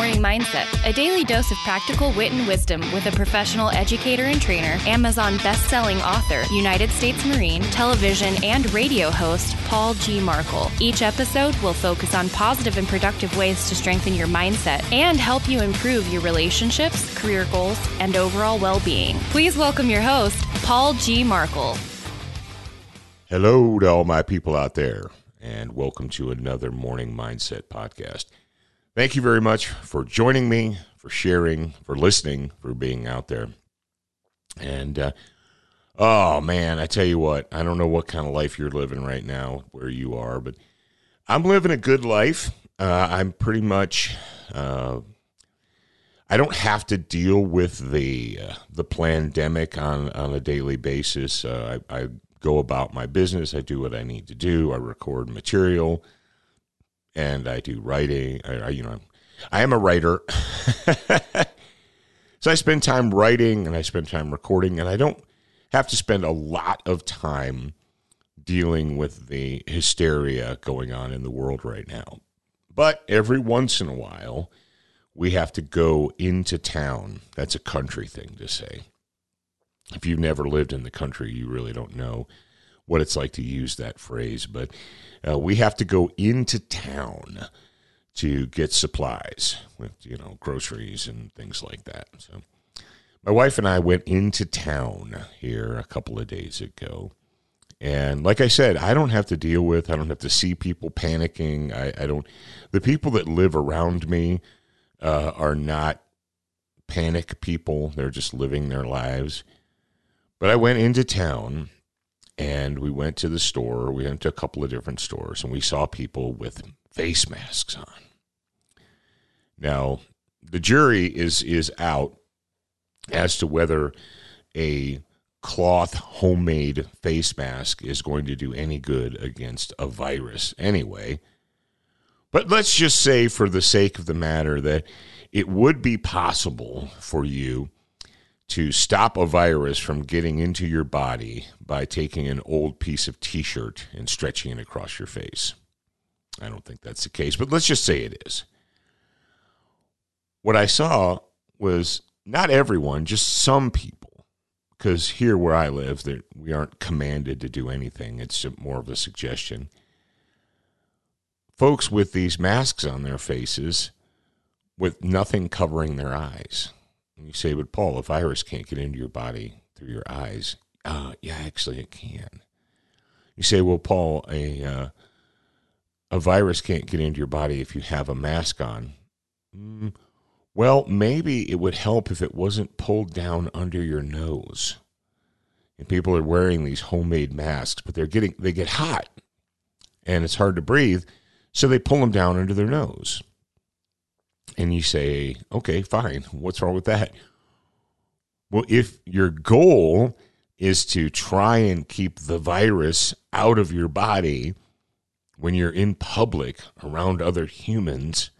Morning Mindset, a daily dose of practical wit and wisdom with a professional educator and trainer, Amazon best-selling author, United States Marine, television and radio host Paul G. Markel. Each episode will focus on positive and productive ways to strengthen your mindset and help you improve your relationships, career goals, and overall well-being. Please welcome your host, Paul G. Markel. Hello to all my people out there, and welcome to another Morning Mindset podcast. Thank you very much for joining me, for sharing, for listening, for being out there. And, uh, oh man, I tell you what, I don't know what kind of life you're living right now, where you are, but I'm living a good life. Uh, I'm pretty much, uh, I don't have to deal with the uh, the pandemic on on a daily basis. Uh, I, I go about my business. I do what I need to do. I record material and I do writing. I, I you know, I am a writer, so I spend time writing and I spend time recording, and I don't have to spend a lot of time dealing with the hysteria going on in the world right now. But every once in a while, we have to go into town. That's a country thing to say. If you've never lived in the country, you really don't know what it's like to use that phrase. But uh, we have to go into town to get supplies with you know groceries and things like that. So my wife and I went into town here a couple of days ago. And like I said, I don't have to deal with, I don't have to see people panicking. I, I don't, the people that live around me uh, are not panic people. They're just living their lives. But I went into town and we went to the store. We went to a couple of different stores and we saw people with face masks on. Now, the jury is is out as to whether a cloth homemade face mask is going to do any good against a virus anyway. But let's just say, for the sake of the matter, that it would be possible for you to stop a virus from getting into your body by taking an old piece of t shirt and stretching it across your face. I don't think that's the case, but let's just say it is. What I saw was not everyone, just some people, because here where I live, that we aren't commanded to do anything. It's more of a suggestion. Folks with these masks on their faces, with nothing covering their eyes. And you say, but Paul, a virus can't get into your body through your eyes. Uh, yeah, actually, it can. You say, well, Paul, a uh, a virus can't get into your body if you have a mask on. Mm, well, maybe it would help if it wasn't pulled down under your nose. And people are wearing these homemade masks, but they're getting they get hot and it's hard to breathe, so they pull them down under their nose. And you say, "Okay, fine. What's wrong with that?" Well, if your goal is to try and keep the virus out of your body when you're in public around other humans,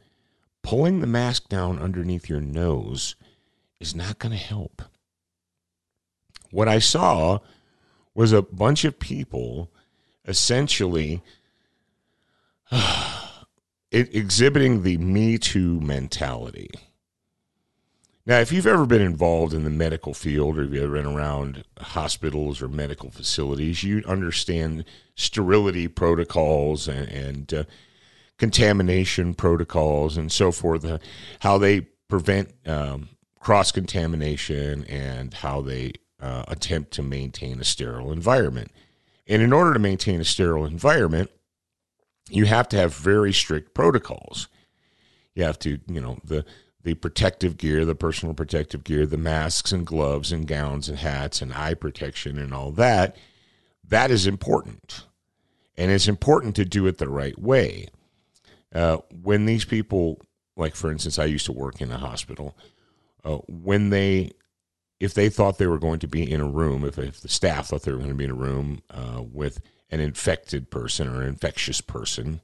pulling the mask down underneath your nose is not going to help. What I saw was a bunch of people essentially exhibiting the Me Too mentality. Now, if you've ever been involved in the medical field or if you've ever been around hospitals or medical facilities, you understand sterility protocols and, and uh, contamination protocols and so forth, uh, how they prevent um, cross contamination and how they uh, attempt to maintain a sterile environment. And in order to maintain a sterile environment, you have to have very strict protocols. You have to, you know, the the protective gear, the personal protective gear, the masks and gloves and gowns and hats and eye protection and all that, that is important. And it's important to do it the right way. Uh, when these people, like for instance, I used to work in a hospital, uh, when they, if they thought they were going to be in a room, if, if the staff thought they were going to be in a room uh, with an infected person or an infectious person,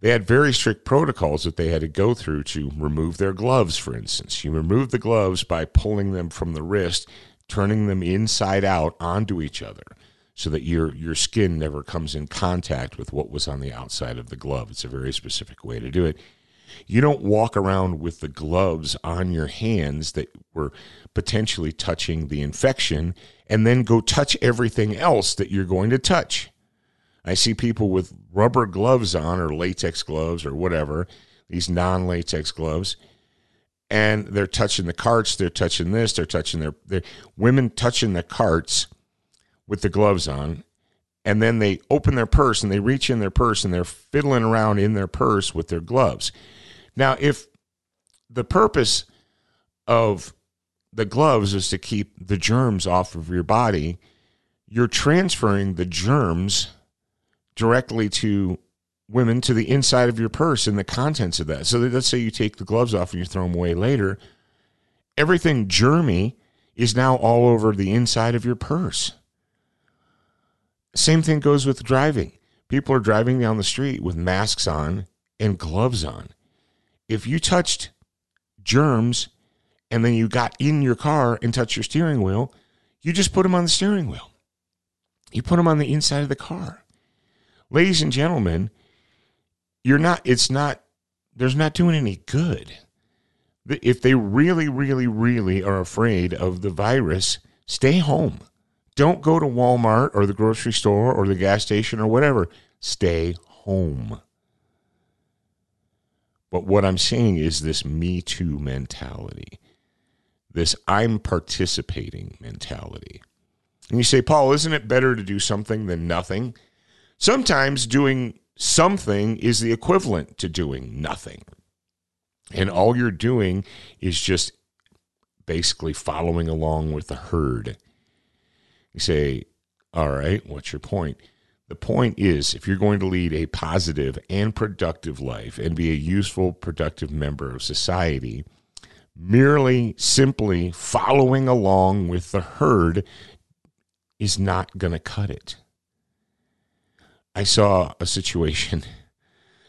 they had very strict protocols that they had to go through to remove their gloves, for instance. You remove the gloves by pulling them from the wrist, turning them inside out onto each other so that your, your skin never comes in contact with what was on the outside of the glove. It's a very specific way to do it. You don't walk around with the gloves on your hands that were potentially touching the infection and then go touch everything else that you're going to touch. I see people with rubber gloves on or latex gloves or whatever, these non latex gloves, and they're touching the carts, they're touching this, they're touching their, their women touching the carts with the gloves on. And then they open their purse and they reach in their purse and they're fiddling around in their purse with their gloves. Now, if the purpose of the gloves is to keep the germs off of your body, you're transferring the germs directly to women to the inside of your purse and the contents of that. So let's say you take the gloves off and you throw them away later. Everything germy is now all over the inside of your purse. Same thing goes with driving. People are driving down the street with masks on and gloves on. If you touched germs and then you got in your car and touched your steering wheel, you just put them on the steering wheel. You put them on the inside of the car ladies and gentlemen, you're not, it's not, there's not doing any good. If they really, really, really are afraid of the virus, stay home. Don't go to Walmart or the grocery store or the gas station or whatever. Stay home. But what I'm saying is this Me Too mentality, this I'm participating mentality. And you say, Paul, isn't it better to do something than nothing? Sometimes doing something is the equivalent to doing nothing. And all you're doing is just basically following along with the herd. You say, All right, what's your point? The point is if you're going to lead a positive and productive life and be a useful, productive member of society, merely simply following along with the herd is not going to cut it. I saw a situation.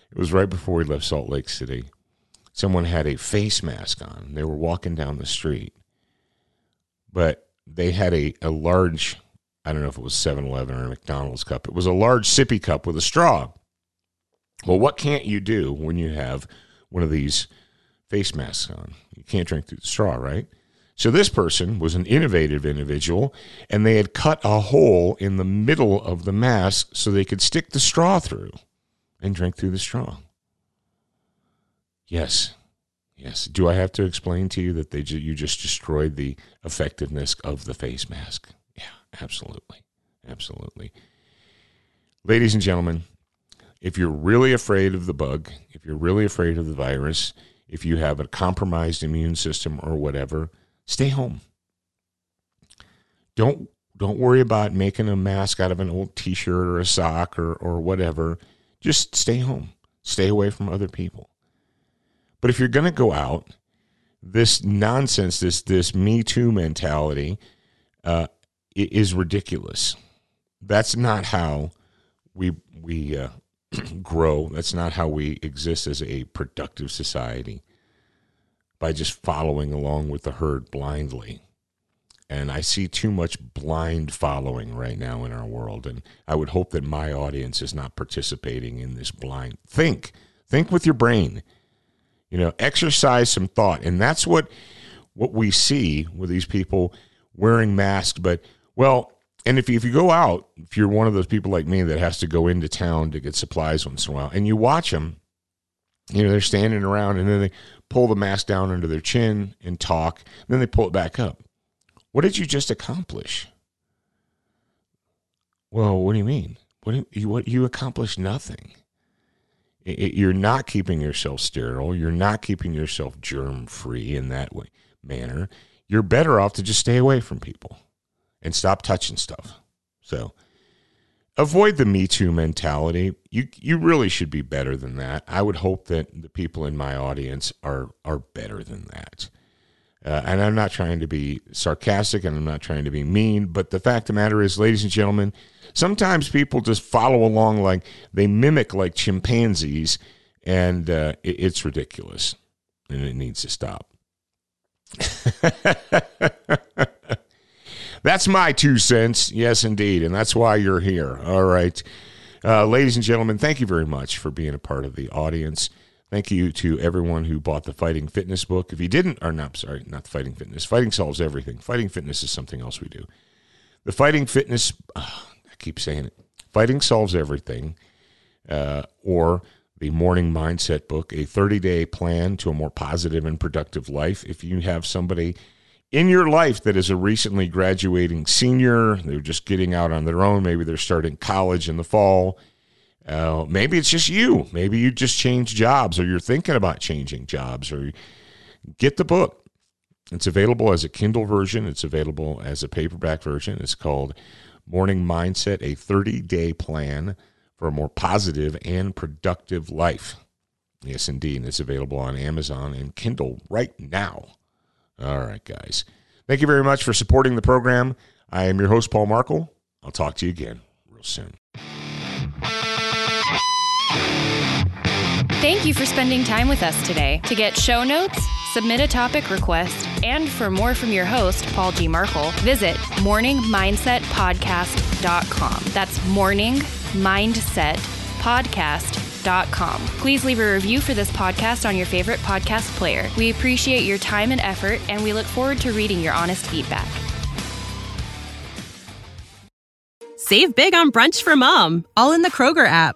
It was right before we left Salt Lake City. Someone had a face mask on. They were walking down the street, but they had a, a large, I don't know if it was 7 Eleven or a McDonald's cup. It was a large sippy cup with a straw. Well, what can't you do when you have one of these face masks on? You can't drink through the straw, right? So this person was an innovative individual, and they had cut a hole in the middle of the mask so they could stick the straw through and drink through the straw. Yes. Yes. Do I have to explain to you that they ju- you just destroyed the effectiveness of the face mask? Yeah, absolutely. Absolutely. Ladies and gentlemen, if you're really afraid of the bug, if you're really afraid of the virus, if you have a compromised immune system or whatever, Stay home. Don't don't worry about making a mask out of an old t-shirt or a sock or or whatever. Just stay home. Stay away from other people. But if you're going to go out, this nonsense, this this Me Too mentality, uh, is ridiculous. That's not how we we uh, grow. That's not how we exist as a productive society by just following along with the herd blindly. And I see too much blind following right now in our world. And I would hope that my audience is not participating in this blind. Think, think with your brain. You know, exercise some thought. And that's what what we see with these people wearing masks. But well, and if you, if you go out, if you're one of those people like me that has to go into town to get supplies once in a while, and you watch them, you know, they're standing around and then they pull the mask down under their chin and talk. And then they pull it back up. What did you just accomplish? Well, what do you mean? What you, what you accomplished nothing. It, you're not keeping yourself sterile. You're not keeping yourself germ free in that way manner. You're better off to just stay away from people and stop touching stuff. So, avoid the Me Too mentality. You you really should be better than that. I would hope that the people in my audience are are better than that. Uh, and I'm not trying to be sarcastic and I'm not trying to be mean, but the fact of the matter is, ladies and gentlemen, sometimes people just follow along like they mimic like chimpanzees, and uh, it, it's ridiculous and it needs to stop. That's my two cents. Yes, indeed. And that's why you're here. All right. Uh, ladies and gentlemen, thank you very much for being a part of the audience. Thank you to everyone who bought the Fighting Fitness book. If you didn't, or not, sorry, not the Fighting Fitness. Fighting solves everything. Fighting Fitness is something else we do. The Fighting Fitness, oh, I keep saying it. Fighting solves everything, uh, or the Morning Mindset book, a 30 day plan to a more positive and productive life. If you have somebody in your life that is a recently graduating senior, they're just getting out on their own, maybe they're starting college in the fall. Uh, maybe it's just you. Maybe you just changed jobs or you're thinking about changing jobs or get the book. It's available as a Kindle version. It's available as a paperback version. It's called Morning Mindset, a 30 day plan for a more positive and productive life. Yes, indeed. And it's available on Amazon and Kindle right now. All right, guys. Thank you very much for supporting the program. I am your host, Paul Markel. I'll talk to you again real soon. Thank you for spending time with us today. To get show notes, submit a topic request, and for more from your host, Paul G. Markel, visit morningmindsetpodcast.com. That's morningmindsetpodcast.com. Please leave a review for this podcast on your favorite podcast player. We appreciate your time and effort, and we look forward to reading your honest feedback. Save big on brunch for mom, all in the Kroger app.